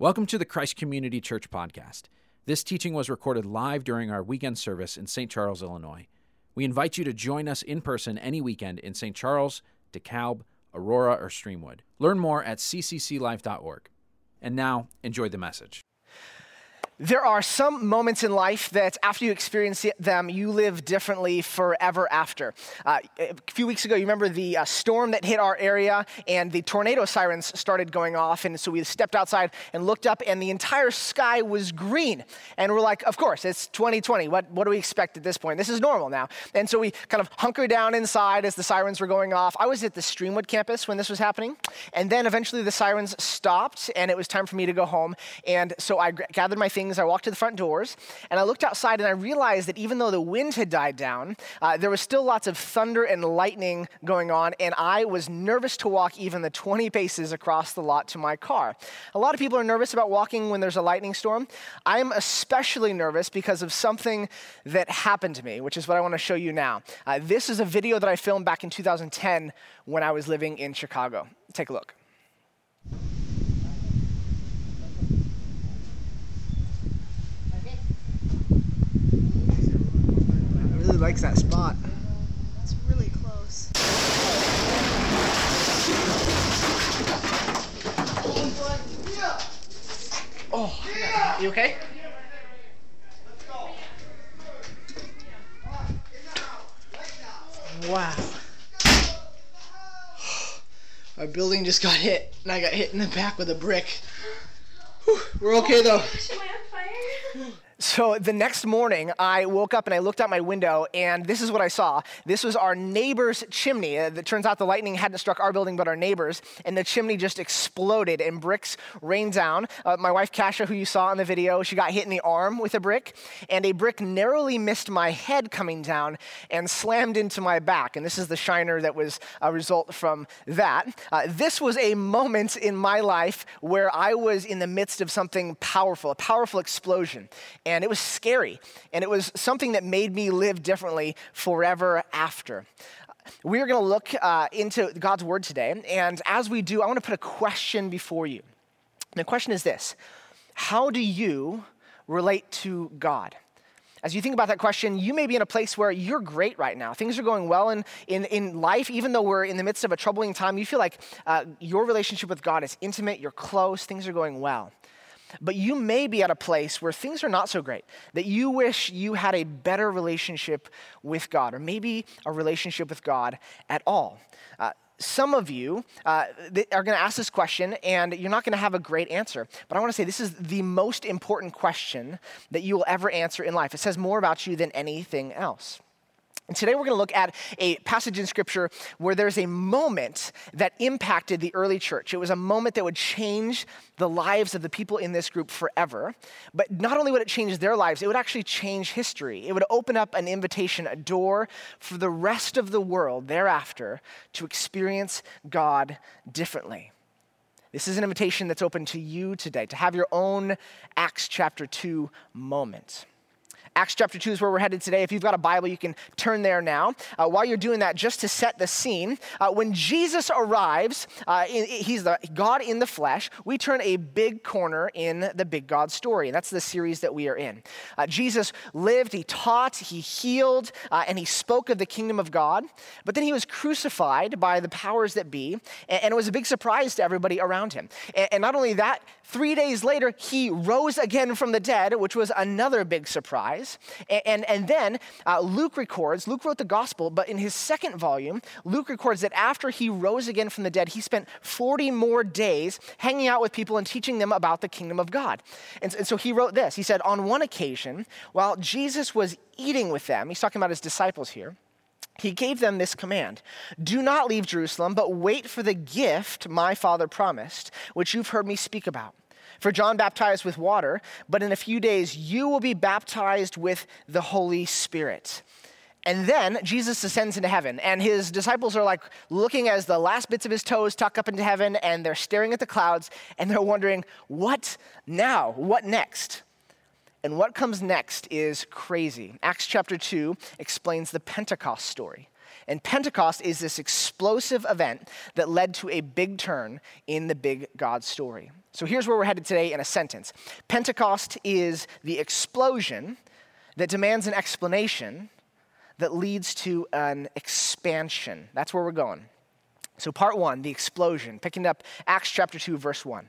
Welcome to the Christ Community Church podcast. This teaching was recorded live during our weekend service in St. Charles, Illinois. We invite you to join us in person any weekend in St. Charles, DeKalb, Aurora, or Streamwood. Learn more at ccclife.org. And now, enjoy the message. There are some moments in life that after you experience them, you live differently forever after. Uh, a few weeks ago, you remember the uh, storm that hit our area and the tornado sirens started going off. And so we stepped outside and looked up, and the entire sky was green. And we're like, of course, it's 2020. What, what do we expect at this point? This is normal now. And so we kind of hunkered down inside as the sirens were going off. I was at the Streamwood campus when this was happening. And then eventually the sirens stopped, and it was time for me to go home. And so I gathered my things things, I walked to the front doors and I looked outside and I realized that even though the wind had died down, uh, there was still lots of thunder and lightning going on, and I was nervous to walk even the 20 paces across the lot to my car. A lot of people are nervous about walking when there's a lightning storm. I'm especially nervous because of something that happened to me, which is what I want to show you now. Uh, this is a video that I filmed back in 2010 when I was living in Chicago. Take a look. really likes that spot. It's really close. Oh, you okay? Wow. Our building just got hit, and I got hit in the back with a brick. Whew, we're okay though. So the next morning, I woke up and I looked out my window, and this is what I saw. This was our neighbor's chimney. Uh, it turns out the lightning hadn't struck our building, but our neighbor's, and the chimney just exploded, and bricks rained down. Uh, my wife, Kasha, who you saw in the video, she got hit in the arm with a brick, and a brick narrowly missed my head coming down and slammed into my back. And this is the shiner that was a result from that. Uh, this was a moment in my life where I was in the midst of something powerful, a powerful explosion and it was scary. And it was something that made me live differently forever after. We are going to look uh, into God's word today. And as we do, I want to put a question before you. And the question is this How do you relate to God? As you think about that question, you may be in a place where you're great right now. Things are going well in, in, in life, even though we're in the midst of a troubling time. You feel like uh, your relationship with God is intimate, you're close, things are going well. But you may be at a place where things are not so great, that you wish you had a better relationship with God, or maybe a relationship with God at all. Uh, some of you uh, are going to ask this question and you're not going to have a great answer. But I want to say this is the most important question that you will ever answer in life. It says more about you than anything else. And today we're going to look at a passage in Scripture where there's a moment that impacted the early church. It was a moment that would change the lives of the people in this group forever. But not only would it change their lives, it would actually change history. It would open up an invitation, a door for the rest of the world thereafter to experience God differently. This is an invitation that's open to you today, to have your own Acts chapter 2 moment. Acts chapter 2 is where we're headed today. If you've got a Bible, you can turn there now. Uh, while you're doing that, just to set the scene, uh, when Jesus arrives, uh, in, he's the God in the flesh, we turn a big corner in the big God story. And that's the series that we are in. Uh, Jesus lived, he taught, he healed, uh, and he spoke of the kingdom of God. But then he was crucified by the powers that be, and, and it was a big surprise to everybody around him. And, and not only that, three days later, he rose again from the dead, which was another big surprise. And, and, and then uh, Luke records, Luke wrote the gospel, but in his second volume, Luke records that after he rose again from the dead, he spent 40 more days hanging out with people and teaching them about the kingdom of God. And, and so he wrote this. He said, On one occasion, while Jesus was eating with them, he's talking about his disciples here he gave them this command Do not leave Jerusalem, but wait for the gift my father promised, which you've heard me speak about. For John baptized with water, but in a few days you will be baptized with the Holy Spirit. And then Jesus ascends into heaven, and his disciples are like looking as the last bits of his toes tuck up into heaven, and they're staring at the clouds, and they're wondering, what now? What next? And what comes next is crazy. Acts chapter 2 explains the Pentecost story. And Pentecost is this explosive event that led to a big turn in the big God story. So here's where we're headed today in a sentence Pentecost is the explosion that demands an explanation that leads to an expansion. That's where we're going. So, part one, the explosion, picking up Acts chapter 2, verse 1.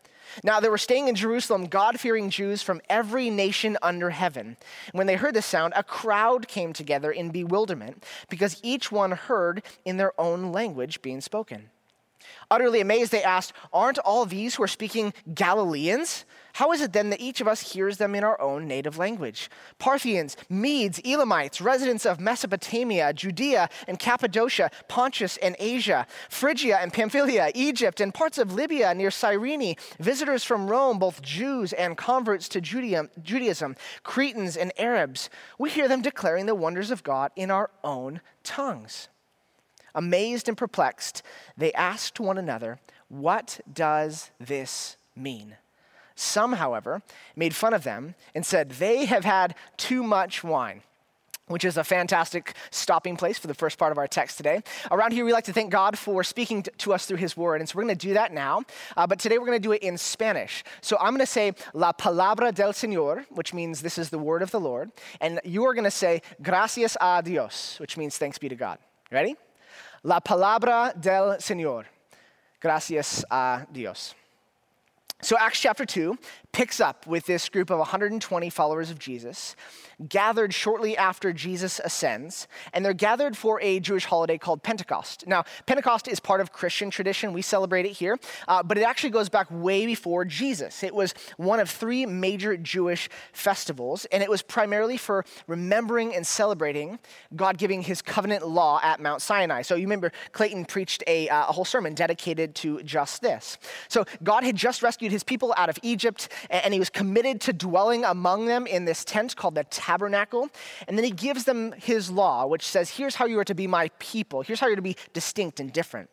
Now, there were staying in Jerusalem God fearing Jews from every nation under heaven. When they heard this sound, a crowd came together in bewilderment because each one heard in their own language being spoken. Utterly amazed, they asked, Aren't all these who are speaking Galileans? How is it then that each of us hears them in our own native language? Parthians, Medes, Elamites, residents of Mesopotamia, Judea and Cappadocia, Pontus and Asia, Phrygia and Pamphylia, Egypt and parts of Libya near Cyrene, visitors from Rome, both Jews and converts to Judaism, Cretans and Arabs. We hear them declaring the wonders of God in our own tongues. Amazed and perplexed, they asked one another, What does this mean? Some, however, made fun of them and said, They have had too much wine which is a fantastic stopping place for the first part of our text today. Around here, we like to thank God for speaking to us through His Word, and so we're going to do that now. Uh, but today, we're going to do it in Spanish. So I'm going to say La Palabra del Señor, which means this is the Word of the Lord, and you are going to say Gracias a Dios, which means thanks be to God. Ready? La Palabra del Señor. Gracias a Dios. So, Acts chapter 2 picks up with this group of 120 followers of Jesus gathered shortly after Jesus ascends, and they're gathered for a Jewish holiday called Pentecost. Now, Pentecost is part of Christian tradition. We celebrate it here, uh, but it actually goes back way before Jesus. It was one of three major Jewish festivals, and it was primarily for remembering and celebrating God giving his covenant law at Mount Sinai. So, you remember Clayton preached a, uh, a whole sermon dedicated to just this. So, God had just rescued his people out of Egypt, and he was committed to dwelling among them in this tent called the tabernacle. And then he gives them his law, which says, Here's how you are to be my people, here's how you're to be distinct and different.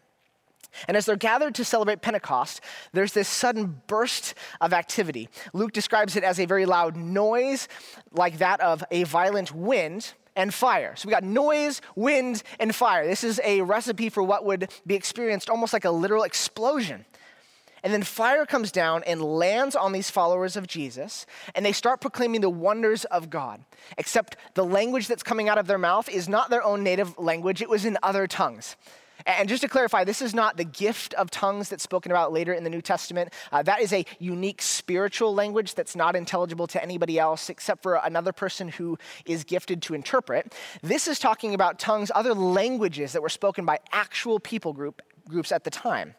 And as they're gathered to celebrate Pentecost, there's this sudden burst of activity. Luke describes it as a very loud noise, like that of a violent wind and fire. So we got noise, wind, and fire. This is a recipe for what would be experienced almost like a literal explosion. And then fire comes down and lands on these followers of Jesus, and they start proclaiming the wonders of God. Except the language that's coming out of their mouth is not their own native language, it was in other tongues. And just to clarify, this is not the gift of tongues that's spoken about later in the New Testament. Uh, that is a unique spiritual language that's not intelligible to anybody else except for another person who is gifted to interpret. This is talking about tongues, other languages that were spoken by actual people group groups at the time.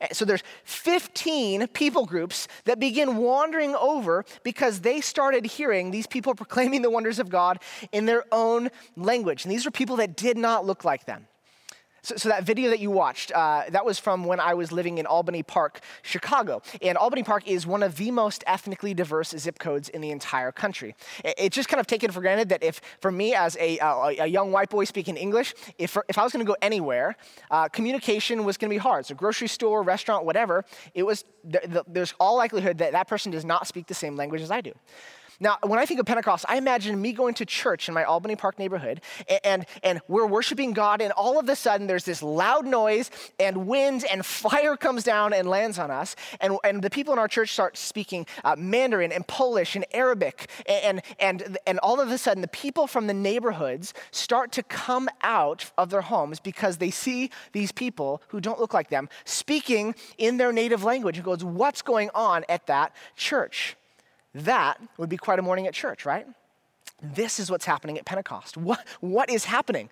Eh, so there's 15 people groups that begin wandering over because they started hearing these people proclaiming the wonders of God in their own language. And these were people that did not look like them. So, so, that video that you watched, uh, that was from when I was living in Albany Park, Chicago. And Albany Park is one of the most ethnically diverse zip codes in the entire country. It, it's just kind of taken for granted that if, for me as a, a, a young white boy speaking English, if, if I was going to go anywhere, uh, communication was going to be hard. So grocery store, restaurant, whatever, it was, there's all likelihood that that person does not speak the same language as I do. Now, when I think of Pentecost, I imagine me going to church in my Albany Park neighborhood, and, and, we're worshiping God, and all of a sudden there's this loud noise, and wind and fire comes down and lands on us, and, and the people in our church start speaking uh, Mandarin and Polish and Arabic, and, and, and all of a sudden the people from the neighborhoods start to come out of their homes because they see these people who don't look like them speaking in their native language. It goes, What's going on at that church? That would be quite a morning at church, right? This is what's happening at Pentecost. What, what is happening?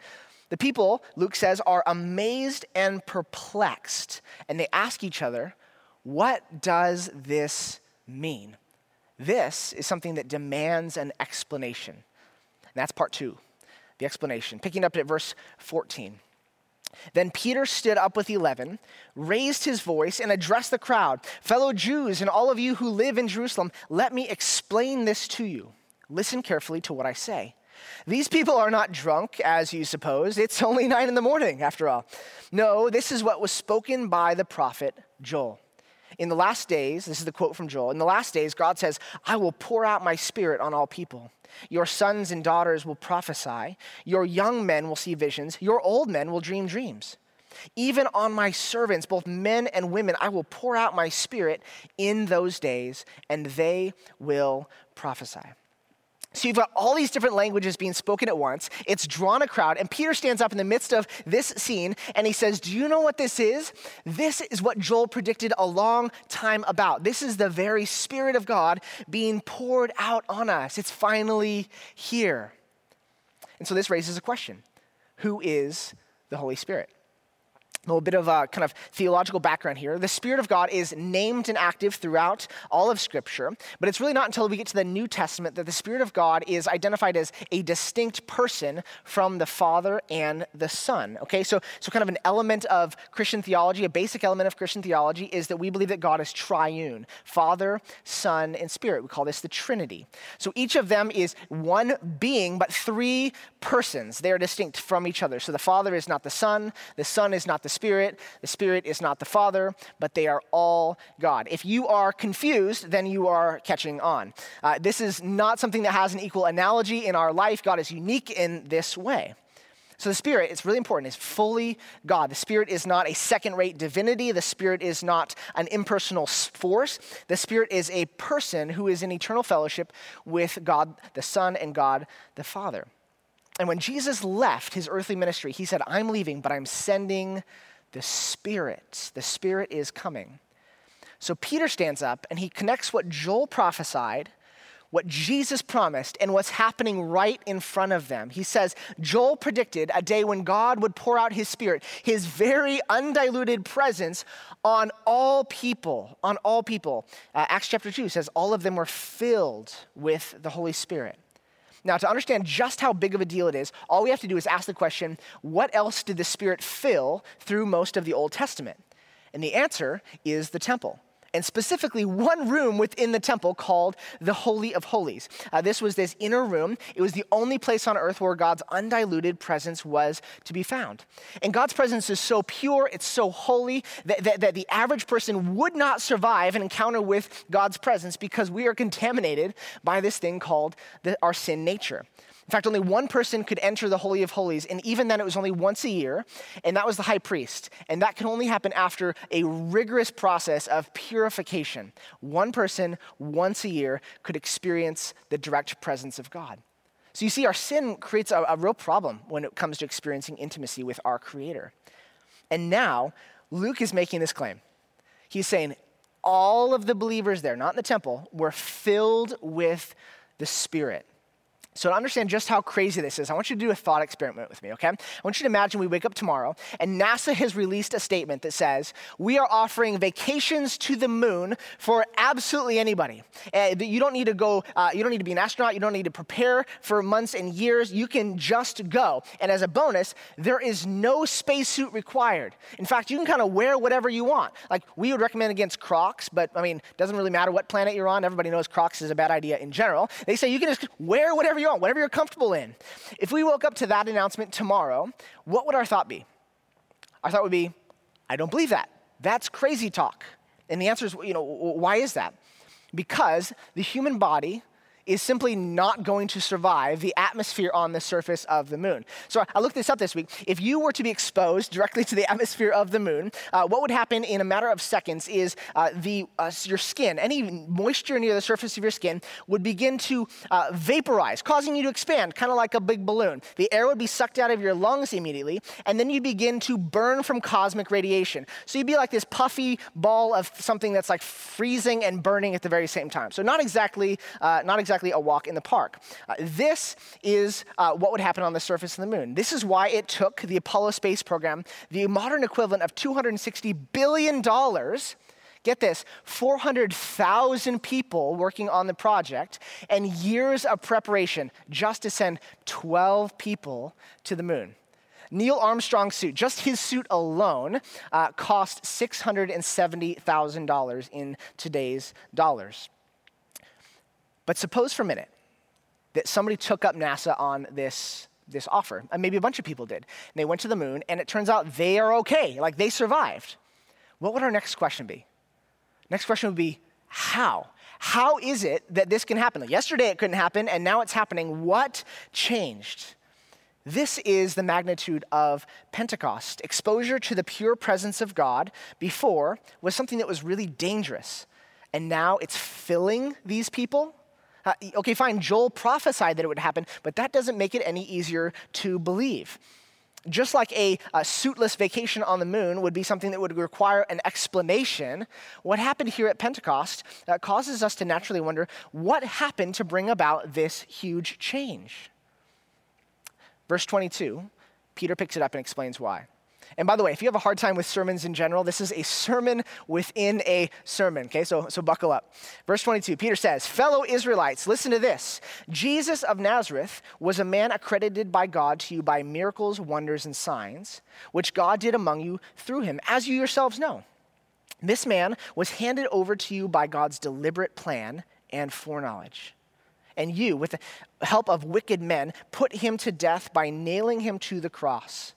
The people, Luke says, are amazed and perplexed, and they ask each other, What does this mean? This is something that demands an explanation. And that's part two, the explanation. Picking up at verse 14. Then Peter stood up with eleven, raised his voice, and addressed the crowd Fellow Jews and all of you who live in Jerusalem, let me explain this to you. Listen carefully to what I say. These people are not drunk, as you suppose. It's only nine in the morning, after all. No, this is what was spoken by the prophet Joel. In the last days, this is the quote from Joel, in the last days, God says, I will pour out my spirit on all people. Your sons and daughters will prophesy. Your young men will see visions. Your old men will dream dreams. Even on my servants, both men and women, I will pour out my spirit in those days, and they will prophesy. So you've got all these different languages being spoken at once. It's drawn a crowd, and Peter stands up in the midst of this scene and he says, Do you know what this is? This is what Joel predicted a long time about. This is the very Spirit of God being poured out on us. It's finally here. And so this raises a question Who is the Holy Spirit? A little bit of a kind of theological background here. The Spirit of God is named and active throughout all of Scripture, but it's really not until we get to the New Testament that the Spirit of God is identified as a distinct person from the Father and the Son. Okay, so, so kind of an element of Christian theology, a basic element of Christian theology is that we believe that God is triune Father, Son, and Spirit. We call this the Trinity. So each of them is one being, but three persons. They are distinct from each other. So the Father is not the Son, the Son is not the Spirit. The Spirit is not the Father, but they are all God. If you are confused, then you are catching on. Uh, this is not something that has an equal analogy in our life. God is unique in this way. So the Spirit, it's really important, is fully God. The Spirit is not a second rate divinity. The Spirit is not an impersonal force. The Spirit is a person who is in eternal fellowship with God the Son and God the Father. And when Jesus left his earthly ministry, he said, I'm leaving, but I'm sending the Spirit. The Spirit is coming. So Peter stands up and he connects what Joel prophesied, what Jesus promised, and what's happening right in front of them. He says, Joel predicted a day when God would pour out his Spirit, his very undiluted presence on all people, on all people. Uh, Acts chapter 2 says, all of them were filled with the Holy Spirit. Now, to understand just how big of a deal it is, all we have to do is ask the question what else did the Spirit fill through most of the Old Testament? And the answer is the temple and specifically one room within the temple called the Holy of Holies. Uh, this was this inner room. It was the only place on earth where God's undiluted presence was to be found. And God's presence is so pure, it's so holy, that, that, that the average person would not survive an encounter with God's presence because we are contaminated by this thing called the, our sin nature. In fact, only one person could enter the Holy of Holies, and even then it was only once a year, and that was the high priest. And that could only happen after a rigorous process of purification. One person, once a year, could experience the direct presence of God. So you see, our sin creates a, a real problem when it comes to experiencing intimacy with our Creator. And now, Luke is making this claim. He's saying, all of the believers there, not in the temple, were filled with the Spirit. So, to understand just how crazy this is, I want you to do a thought experiment with me, okay? I want you to imagine we wake up tomorrow and NASA has released a statement that says, We are offering vacations to the moon for absolutely anybody. Uh, you don't need to go, uh, you don't need to be an astronaut, you don't need to prepare for months and years. You can just go. And as a bonus, there is no spacesuit required. In fact, you can kind of wear whatever you want. Like, we would recommend against Crocs, but I mean, it doesn't really matter what planet you're on. Everybody knows Crocs is a bad idea in general. They say you can just wear whatever you want, whatever you're comfortable in. If we woke up to that announcement tomorrow, what would our thought be? Our thought would be, I don't believe that. That's crazy talk. And the answer is, you know, why is that? Because the human body is simply not going to survive the atmosphere on the surface of the moon. So I looked this up this week. If you were to be exposed directly to the atmosphere of the moon, uh, what would happen in a matter of seconds is uh, the, uh, your skin, any moisture near the surface of your skin, would begin to uh, vaporize, causing you to expand, kind of like a big balloon. The air would be sucked out of your lungs immediately, and then you'd begin to burn from cosmic radiation. So you'd be like this puffy ball of something that's like freezing and burning at the very same time. So not exactly, uh, not exactly exactly a walk in the park. Uh, this is uh, what would happen on the surface of the moon. This is why it took the Apollo space program the modern equivalent of $260 billion get this 400,000 people working on the project and years of preparation just to send 12 people to the moon. Neil Armstrong's suit, just his suit alone, uh, cost $670,000 in today's dollars. But suppose for a minute that somebody took up NASA on this, this offer, and maybe a bunch of people did. And they went to the moon, and it turns out they are okay, like they survived. What would our next question be? Next question would be how? How is it that this can happen? Like yesterday it couldn't happen, and now it's happening. What changed? This is the magnitude of Pentecost. Exposure to the pure presence of God before was something that was really dangerous. And now it's filling these people. Uh, okay, fine, Joel prophesied that it would happen, but that doesn't make it any easier to believe. Just like a, a, suitless vacation on the moon would be something that would require an explanation, what happened here at Pentecost uh, causes us to naturally wonder what happened to bring about this huge change. Verse 22, Peter picks it up and explains why. And by the way, if you have a hard time with sermons in general, this is a sermon within a sermon, okay? So, so buckle up. Verse 22, Peter says, Fellow Israelites, listen to this. Jesus of Nazareth was a man accredited by God to you by miracles, wonders, and signs, which God did among you through him, as you yourselves know. This man was handed over to you by God's deliberate plan and foreknowledge. And you, with the help of wicked men, put him to death by nailing him to the cross.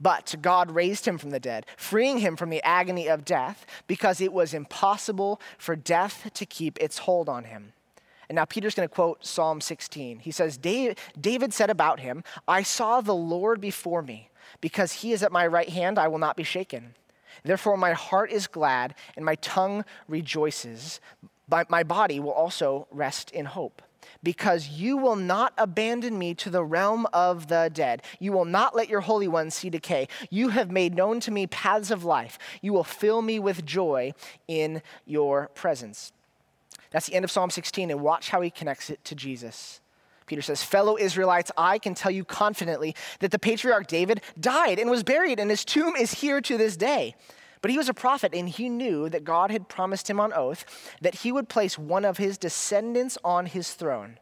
But God raised him from the dead, freeing him from the agony of death, because it was impossible for death to keep its hold on him. And now Peter's going to quote Psalm 16. He says, David said about him, I saw the Lord before me. Because he is at my right hand, I will not be shaken. Therefore, my heart is glad and my tongue rejoices. But my body will also rest in hope because you will not abandon me to the realm of the dead. You will not let your Holy One see decay. You have made known to me paths of life. You will fill me with joy in your presence. That's the end of Psalm 16, and watch how he connects it to Jesus. Peter says, Fellow Israelites, I can tell you confidently that the patriarch David died and was buried, and his tomb is here to this day. But he was a prophet, and he knew that God had promised him on oath that he would place one of his descendants on his throne.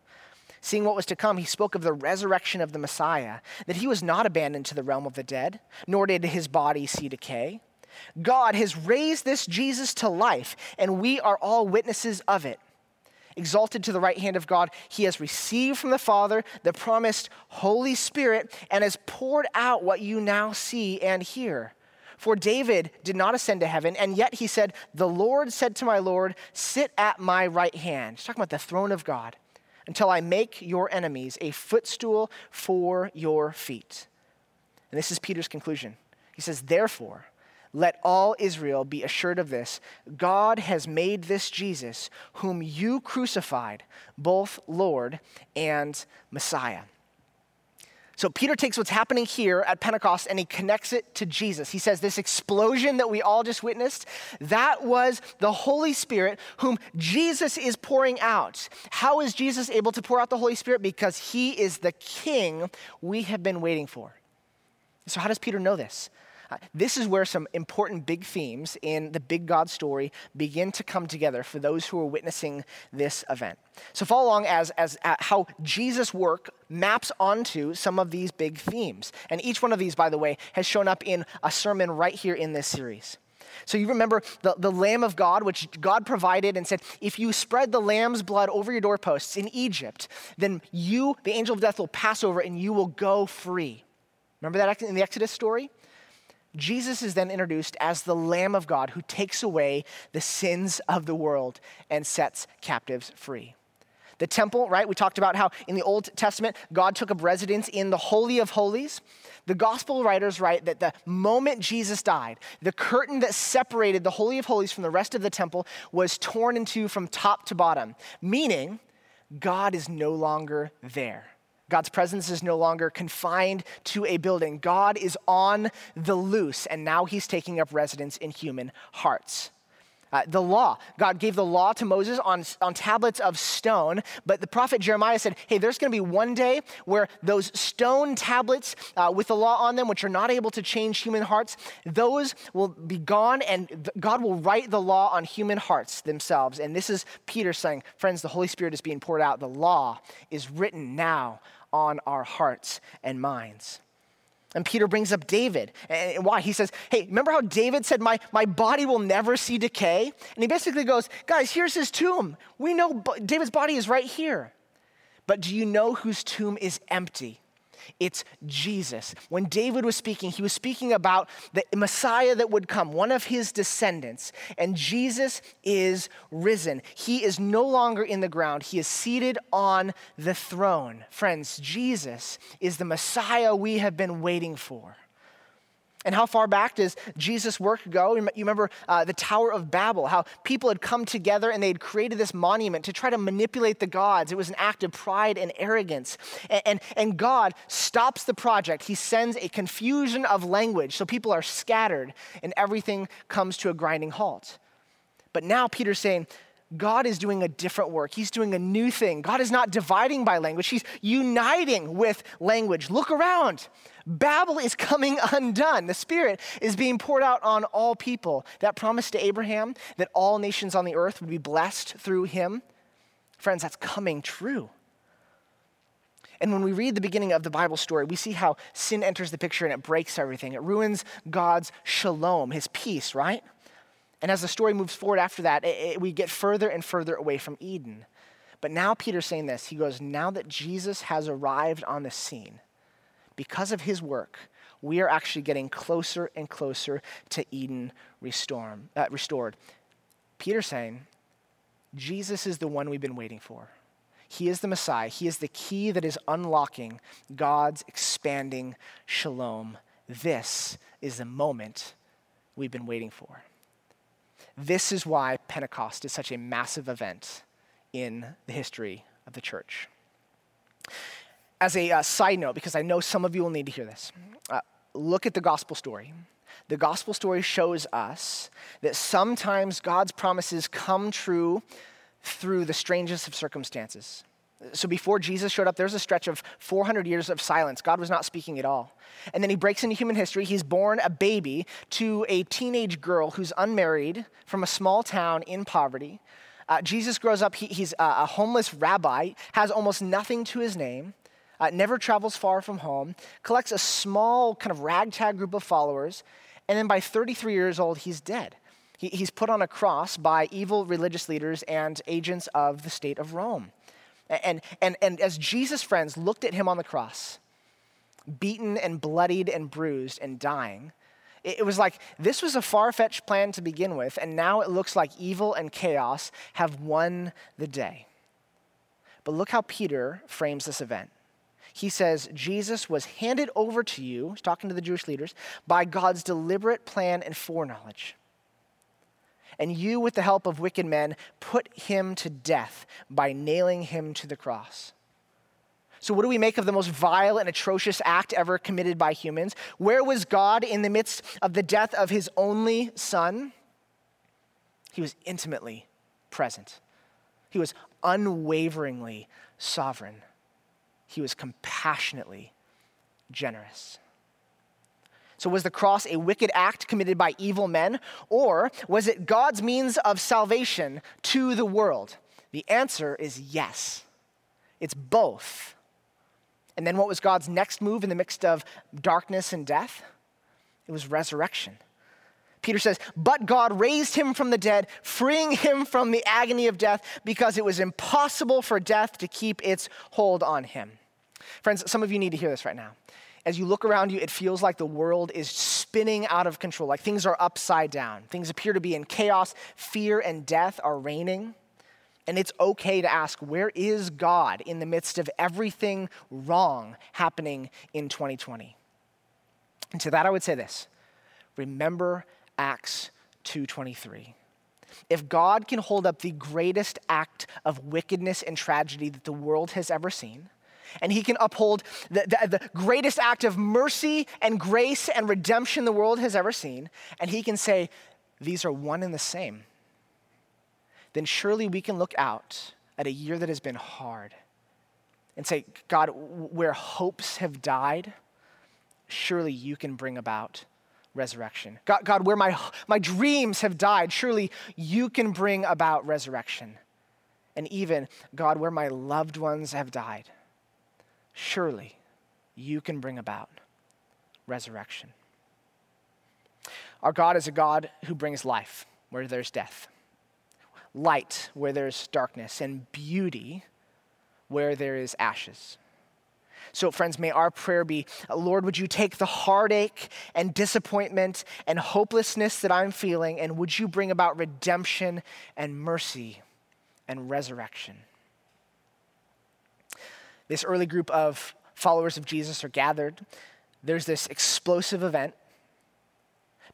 Seeing what was to come, he spoke of the resurrection of the Messiah, that he was not abandoned to the realm of the dead, nor did his body see decay. God has raised this Jesus to life, and we are all witnesses of it. Exalted to the right hand of God, he has received from the Father the promised Holy Spirit and has poured out what you now see and hear. For David did not ascend to heaven, and yet he said, The Lord said to my Lord, Sit at my right hand. He's talking about the throne of God, until I make your enemies a footstool for your feet. And this is Peter's conclusion. He says, Therefore, let all Israel be assured of this God has made this Jesus, whom you crucified, both Lord and Messiah. So Peter takes what's happening here at Pentecost and he connects it to Jesus. He says, This explosion that we all just witnessed, that was the Holy Spirit whom Jesus is pouring out. How is Jesus able to pour out the Holy Spirit? Because he is the king we have been waiting for. So, how does Peter know this? Uh, this is where some important big themes in the big God story begin to come together for those who are witnessing this event. So follow along as, as uh, how Jesus' work maps onto some of these big themes. And each one of these, by the way, has shown up in a sermon right here in this series. So you remember the, the Lamb of God, which God provided and said, if you spread the lamb's blood over your doorposts in Egypt, then you, the angel of death, will pass over and you will go free. Remember that in the Exodus story? Jesus is then introduced as the Lamb of God who takes away the sins of the world and sets captives free. The temple, right? We talked about how in the Old Testament, God took up residence in the Holy of Holies. The gospel writers write that the moment Jesus died, the curtain that separated the Holy of Holies from the rest of the temple was torn in two from top to bottom, meaning God is no longer there. God's presence is no longer confined to a building. God is on the loose, and now he's taking up residence in human hearts. Uh, the law. God gave the law to Moses on, on tablets of stone, but the prophet Jeremiah said, hey, there's going to be one day where those stone tablets uh, with the law on them, which are not able to change human hearts, those will be gone, and th- God will write the law on human hearts themselves. And this is Peter saying, friends, the Holy Spirit is being poured out. The law is written now on our hearts and minds. And Peter brings up David. And why? He says, Hey, remember how David said, my, my body will never see decay? And he basically goes, Guys, here's his tomb. We know David's body is right here. But do you know whose tomb is empty? It's Jesus. When David was speaking, he was speaking about the Messiah that would come, one of his descendants. And Jesus is risen. He is no longer in the ground, he is seated on the throne. Friends, Jesus is the Messiah we have been waiting for. And how far back does Jesus' work go? You remember uh, the Tower of Babel, how people had come together and they had created this monument to try to manipulate the gods. It was an act of pride and arrogance. And, and, and God stops the project. He sends a confusion of language, so people are scattered and everything comes to a grinding halt. But now Peter's saying, God is doing a different work. He's doing a new thing. God is not dividing by language, He's uniting with language. Look around. Babel is coming undone. The Spirit is being poured out on all people. That promise to Abraham that all nations on the earth would be blessed through him, friends, that's coming true. And when we read the beginning of the Bible story, we see how sin enters the picture and it breaks everything. It ruins God's shalom, his peace, right? And as the story moves forward after that, it, it, we get further and further away from Eden. But now Peter's saying this. He goes, Now that Jesus has arrived on the scene, because of his work, we are actually getting closer and closer to Eden restored. Uh, restored. Peter's saying, Jesus is the one we've been waiting for. He is the Messiah. He is the key that is unlocking God's expanding shalom. This is the moment we've been waiting for. This is why Pentecost is such a massive event in the history of the church. As a uh, side note, because I know some of you will need to hear this, uh, look at the gospel story. The gospel story shows us that sometimes God's promises come true through the strangest of circumstances. So before Jesus showed up, there's a stretch of 400 years of silence. God was not speaking at all. And then he breaks into human history. He's born a baby to a teenage girl who's unmarried from a small town in poverty. Uh, Jesus grows up, he, he's a, a, homeless rabbi, has almost nothing to his name, uh, never travels far from home, collects a small kind of ragtag group of followers, and then by 33 years old, he's dead. He, he's put on a cross by evil religious leaders and agents of the state of Rome. And, and, and as Jesus' friends looked at him on the cross, beaten and bloodied and bruised and dying, it was like this was a far fetched plan to begin with, and now it looks like evil and chaos have won the day. But look how Peter frames this event. He says, Jesus was handed over to you, he's talking to the Jewish leaders, by God's deliberate plan and foreknowledge and you, with the help of wicked men, put him to death by nailing him to the cross. So, what do we make of the most vile and atrocious act ever committed by humans? Where was God in the midst of the death of his only son? He was intimately present, he was unwaveringly sovereign, he was compassionately generous. So, was the cross a wicked act committed by evil men, or was it God's means of salvation to the world? The answer is yes. It's both. And then, what was God's next move in the midst of darkness and death? It was resurrection. Peter says, But God raised him from the dead, freeing him from the agony of death because it was impossible for death to keep its hold on him. Friends, some of you need to hear this right now as you look around you, it feels like the world is spinning out of control, like things are upside down. Things appear to be in chaos. Fear and death are reigning. And it's okay to ask, where is God in the midst of everything wrong happening in 2020? And to that I would say this. Remember Acts 2:23. If God can hold up the greatest act of wickedness and tragedy that the world has ever seen, and he can uphold the, the, the, greatest act of mercy and grace and redemption the world has ever seen, and he can say, These are one and the same, then surely we can look out at a year that has been hard and say, God, where hopes have died, surely you can bring about resurrection. God, God where my, my dreams have died, surely you can bring about resurrection. And even, God, where my loved ones have died, surely you can bring about resurrection. Our God is a God who brings life where there's death, light where there's darkness, and beauty where there is ashes. So, friends, may our prayer be Lord, would you take the heartache and disappointment and hopelessness that I'm feeling, and would you bring about redemption and mercy and resurrection? This early group of followers of Jesus are gathered. There's this explosive event.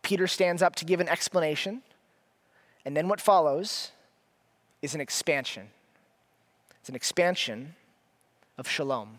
Peter stands up to give an explanation. And then what follows is an expansion. It's an expansion of shalom.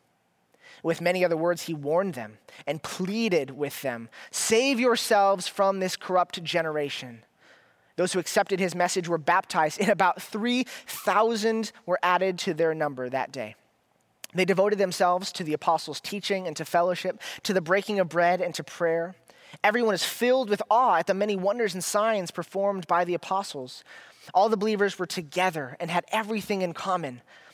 With many other words, he warned them and pleaded with them Save yourselves from this corrupt generation. Those who accepted his message were baptized, and about 3,000 were added to their number that day. They devoted themselves to the apostles' teaching and to fellowship, to the breaking of bread and to prayer. Everyone is filled with awe at the many wonders and signs performed by the apostles. All the believers were together and had everything in common.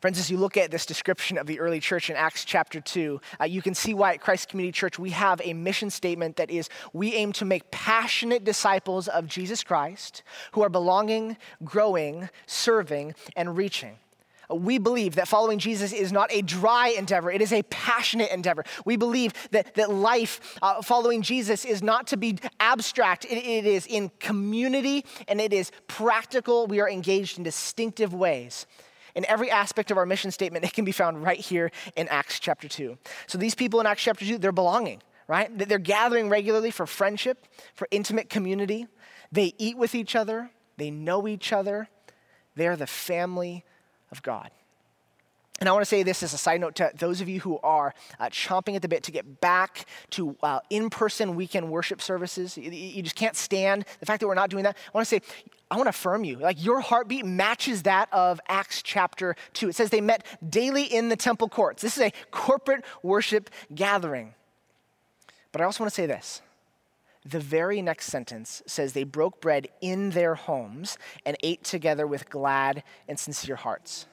Friends, as you look at this description of the early church in Acts chapter 2, uh, you can see why at Christ Community Church we have a mission statement that is we aim to make passionate disciples of Jesus Christ who are belonging, growing, serving, and reaching we believe that following Jesus is not a dry endeavor, it is a passionate endeavor. We believe that, that life uh, following Jesus is not to be abstract, it, it is in community and it is practical. We are engaged in distinctive ways. In every aspect of our mission statement, it can be found right here in Acts chapter 2. So these people in Acts chapter 2, they're belonging, right? They're gathering regularly for friendship, for intimate community. They eat with each other, they know each other, they're the family of God. And I want to say this as a side note to those of you who are uh, chomping at the bit to get back to uh, in person weekend worship services. You, you, just can't stand the fact that we're not doing that. I want to say, I want to affirm you. Like your heartbeat matches that of Acts chapter 2. It says they met daily in the temple courts. This is a corporate worship gathering. But I also want to say this. The very next sentence says they broke bread in their homes and ate together with glad and sincere hearts.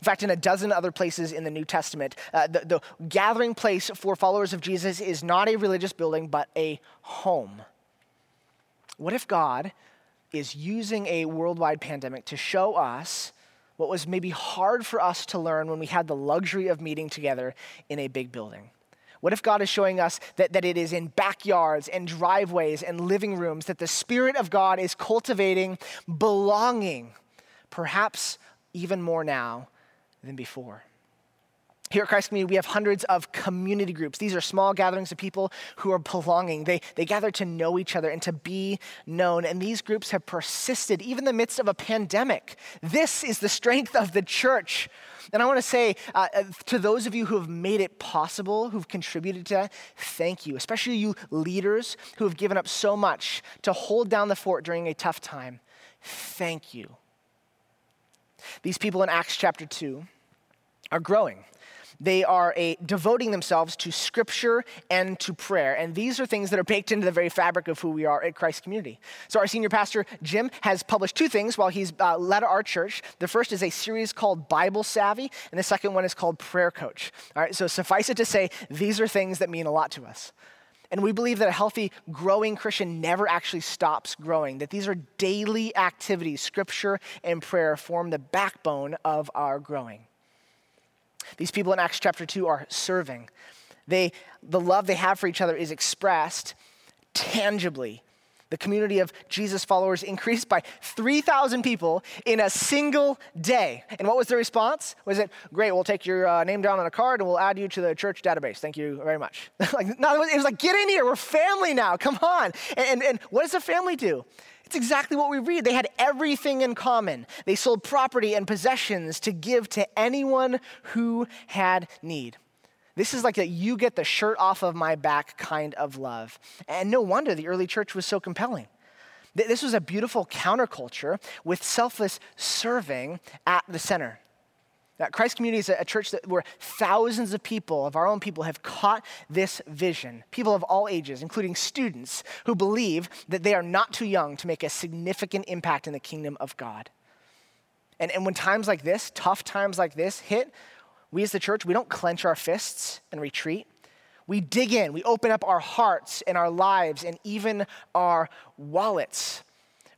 In fact, in a dozen other places in the New Testament, uh, the, the gathering place for followers of Jesus is not a religious building, but a home. What if God is using a worldwide pandemic to show us what was maybe hard for us to learn when we had the luxury of meeting together in a big building? What if God is showing us that, that it is in backyards and driveways and living rooms that the Spirit of God is cultivating belonging, perhaps even more now than before? Here at Christ Community, we have hundreds of community groups. These are small gatherings of people who are belonging. They, they gather to know each other and to be known. And these groups have persisted even in the midst of a pandemic. This is the strength of the church. And I want to say uh, uh, to those of you who have made it possible, who've contributed to that, thank you, especially you leaders who have given up so much to hold down the fort during a tough time. Thank you. These people in Acts chapter 2 are growing. They are a, devoting themselves to scripture and to prayer. And these are things that are baked into the very fabric of who we are at Christ Community. So, our senior pastor, Jim, has published two things while he's uh, led our church. The first is a series called Bible Savvy, and the second one is called Prayer Coach. All right, so suffice it to say, these are things that mean a lot to us. And we believe that a healthy, growing Christian never actually stops growing, that these are daily activities. Scripture and prayer form the backbone of our growing. These people in Acts chapter 2 are serving. They, the love they have for each other is expressed tangibly The community of Jesus followers increased by 3,000 people in a single day. And what was the response? Was it, great, we'll take your uh, name down on a card and we'll add you to the church database. Thank you very much. like, no, it was like, get in here, we're family now, come on. And, and, and what does a family do? It's exactly what we read. They had everything in common. They sold property and possessions to give to anyone who had need. This is like a you get the shirt off of my back kind of love. And no wonder the early church was so compelling. This was a beautiful counterculture with selfless serving at the center. Now, Christ Community is a church that, where thousands of people, of our own people, have caught this vision. People of all ages, including students, who believe that they are not too young to make a significant impact in the kingdom of God. And, and when times like this, tough times like this hit, we as the church, we don't clench our fists and retreat. We dig in, we open up our hearts and our lives and even our wallets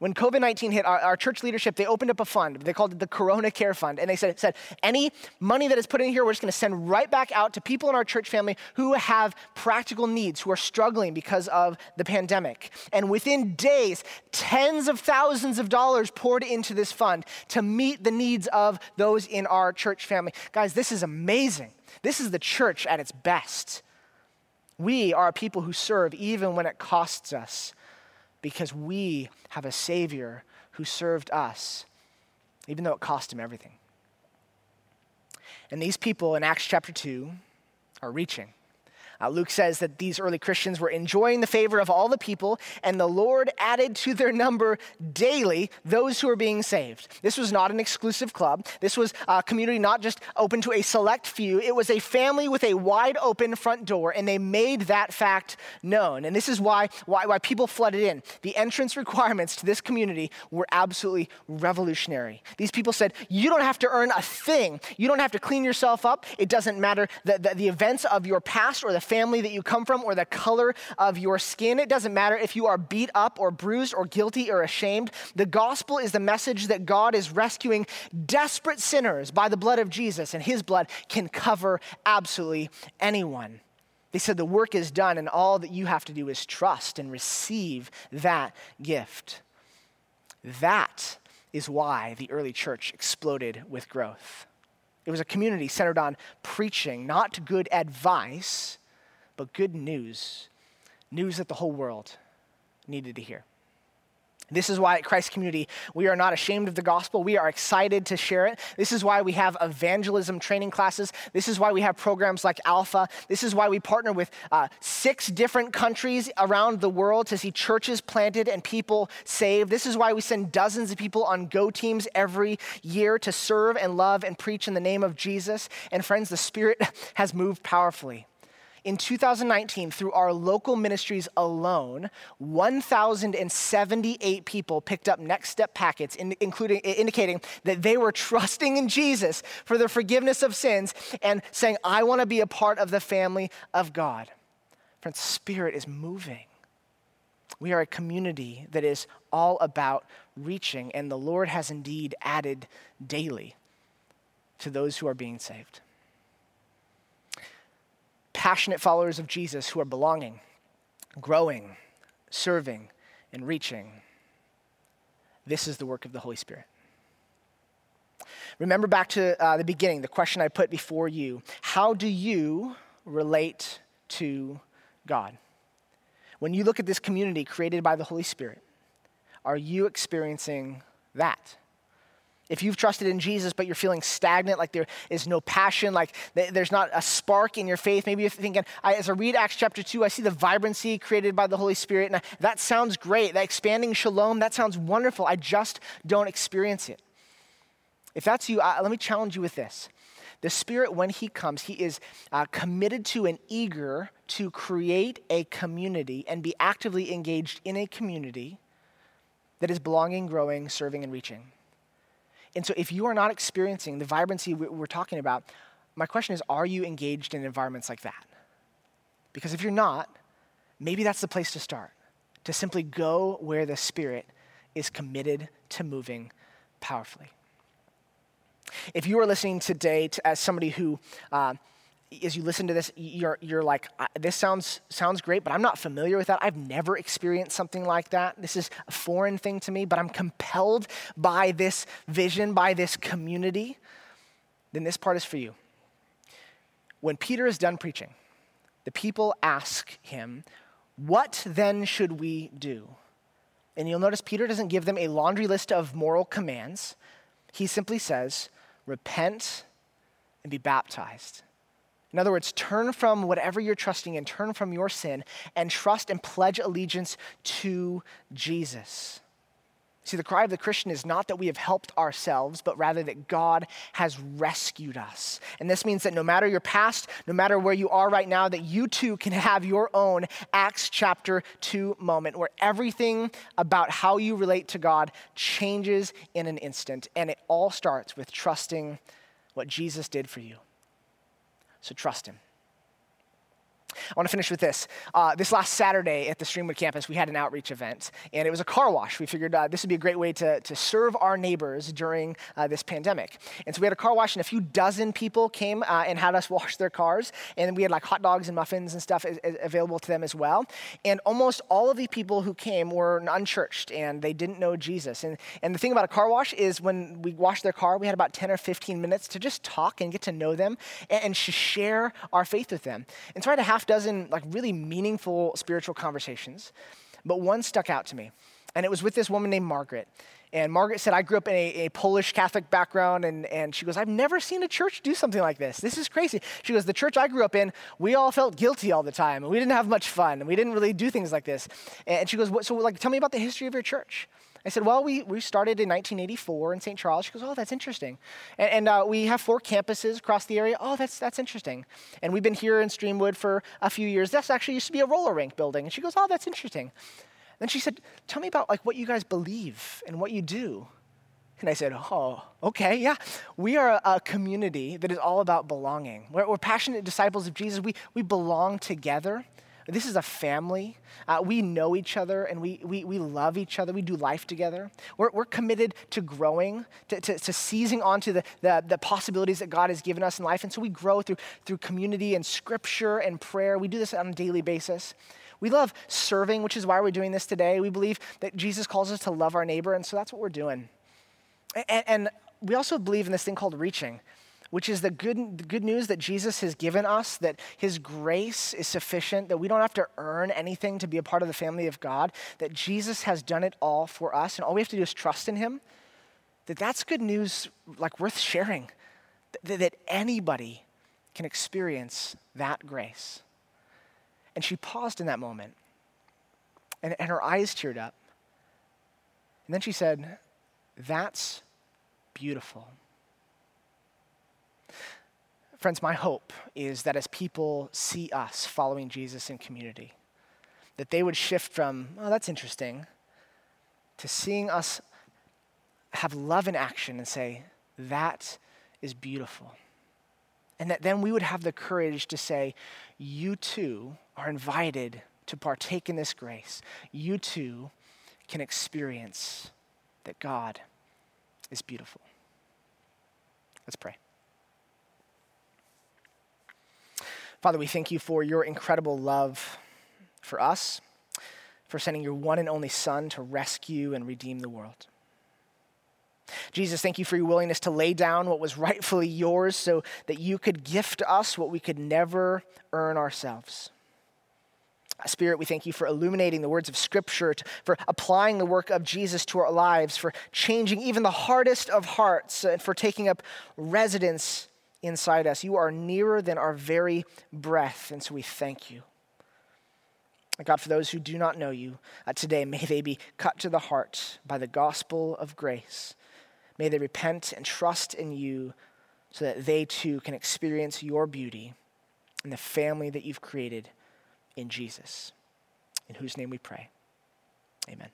when COVID 19 hit, our, our, church leadership, they opened up a fund. They called it the Corona Care Fund. And they said, said any money that is put in here, we're just going to send right back out to people in our church family who have practical needs, who are struggling because of the pandemic. And within days, tens of thousands of dollars poured into this fund to meet the needs of those in our church family. Guys, this is amazing. This is the church at its best. We are people who serve even when it costs us because we have a Savior who served us, even though it cost him everything. And these people in Acts chapter 2 are reaching. Uh, Luke says that these early Christians were enjoying the favor of all the people, and the Lord added to their number daily those who were being saved. This was not an exclusive club. This was a community not just open to a select few, it was a family with a wide open front door, and they made that fact known. And this is why, why, why people flooded in. The entrance requirements to this community were absolutely revolutionary. These people said, You don't have to earn a thing, you don't have to clean yourself up. It doesn't matter the, the, the events of your past or the family that you come from or the color of your skin. It doesn't matter if you are beat up or bruised or guilty or ashamed. The gospel is the message that God is rescuing desperate sinners by the blood of Jesus, and his blood can cover absolutely anyone. They said the work is done, and all that you have to do is trust and receive that gift. That is why the early church exploded with growth. It was a community centered on preaching, not good advice, but good news, news that the whole world needed to hear. This is why at Christ Community, we are not ashamed of the gospel. We are excited to share it. This is why we have evangelism training classes. This is why we have programs like Alpha. This is why we partner with uh, six different countries around the world to see churches planted and people saved. This is why we send dozens of people on go teams every year to serve and love and preach in the name of Jesus. And friends, the Spirit has moved powerfully. In 2019, through our local ministries alone, 1,078 people picked up Next Step packets, in, including indicating that they were trusting in Jesus for the forgiveness of sins and saying, "I want to be a part of the family of God." Friends, Spirit is moving. We are a community that is all about reaching, and the Lord has indeed added daily to those who are being saved passionate followers of Jesus who are belonging, growing, serving, and reaching. This is the work of the Holy Spirit. Remember back to uh, the beginning, the question I put before you How do you relate to God? When you look at this community created by the Holy Spirit, are you experiencing that? If you've trusted in Jesus, but you're feeling stagnant, like there is no passion, like there's not a spark in your faith, maybe you're thinking, I, as I read Acts chapter 2, I see the vibrancy created by the Holy Spirit, and that sounds great. That expanding shalom, that sounds wonderful. I just don't experience it. If that's you, uh, let me challenge you with this. The Spirit, when He comes, He is uh, committed to and eager to create a community and be actively engaged in a community that is belonging, growing, serving, and reaching. And so, if you are not experiencing the vibrancy we're talking about, my question is are you engaged in environments like that? Because if you're not, maybe that's the place to start, to simply go where the Spirit is committed to moving powerfully. If you are listening today to, as somebody who uh, as you listen to this, you're, you're like, this sounds, sounds great, but I'm not familiar with that. I've never experienced something like that. This is a foreign thing to me, but I'm compelled by this vision, by this community. Then this part is for you. When Peter is done preaching, the people ask him, What then should we do? And you'll notice Peter doesn't give them a laundry list of moral commands. He simply says, Repent and be baptized. In other words, turn from whatever you're trusting in, turn from your sin, and trust and pledge allegiance to Jesus. See, the cry of the Christian is not that we have helped ourselves, but rather that God has rescued us. And this means that no matter your past, no matter where you are right now, that you too can have your own Acts chapter 2 moment where everything about how you relate to God changes in an instant. And it all starts with trusting what Jesus did for you. So trust Him. I want to finish with this. Uh, this last Saturday at the Streamwood campus, we had an outreach event, and it was a car wash. We figured uh, this would be a great way to, to serve our neighbors during uh, this pandemic. And so we had a car wash, and a few dozen people came uh, and had us wash their cars. And we had like hot dogs and muffins and stuff available to them as well. And almost all of the people who came were unchurched, and they didn't know Jesus. And, and the thing about a car wash is when we washed their car, we had about 10 or 15 minutes to just talk and get to know them and, and share our faith with them. And so I had a half dozen like really meaningful spiritual conversations, but one stuck out to me. And it was with this woman named Margaret. And Margaret said, I grew up in a, a, Polish Catholic background. And, and she goes, I've never seen a church do something like this. This is crazy. She goes, The church I grew up in, we all felt guilty all the time. And we didn't have much fun. And we didn't really do things like this. And she goes, So, like, tell me about the history of your church. I said, Well, we, we started in 1984 in St. Charles. She goes, Oh, that's interesting. And, and uh, we have four campuses across the area. Oh, that's, that's interesting. And we've been here in Streamwood for a few years. That's actually used to be a roller rink building. And she goes, Oh, that's interesting. Then she said, Tell me about like what you guys believe and what you do. And I said, Oh, okay, yeah. We are a, a community that is all about belonging. We're, we're passionate disciples of Jesus. We, we belong together. This is a family. Uh, we know each other and we, we, we love each other. We do life together. We're, we're committed to growing, to, to, to seizing onto the, the, the, possibilities that God has given us in life. And so we grow through, through community and scripture and prayer. We do this on a daily basis. We love serving, which is why we're doing this today. We believe that Jesus calls us to love our neighbor, and so that's what we're doing. And, and we also believe in this thing called reaching which is the good, good news that Jesus has given us, that his grace is sufficient, that we don't have to earn anything to be a part of the family of God, that Jesus has done it all for us, and all we have to do is trust in him, that that's good news, like worth sharing, that, that anybody can experience that grace. And she paused in that moment, and, and her eyes teared up. And then she said, That's beautiful. Friends, my hope is that as people see us following Jesus in community, that they would shift from, oh, that's interesting, to seeing us have love in action and say, that is beautiful. And that then we would have the courage to say, you too are invited to partake in this grace. You too can experience that God is beautiful. Let's pray. Father, we thank you for your incredible love for us, for sending your one and only Son to rescue and redeem the world. Jesus, thank you for your willingness to lay down what was rightfully yours so that you could gift us what we could never earn ourselves. Spirit, we thank you for illuminating the words of Scripture, for applying the work of Jesus to our lives, for changing even the hardest of hearts, and for taking up residence inside us. You are nearer than our very breath, and so we thank you. God, for those who do not know you uh, today, may they be cut to the heart by the gospel of grace. May they repent and trust in you so that they too can experience your beauty in the family that you've created in Jesus, in whose name we pray. Amen.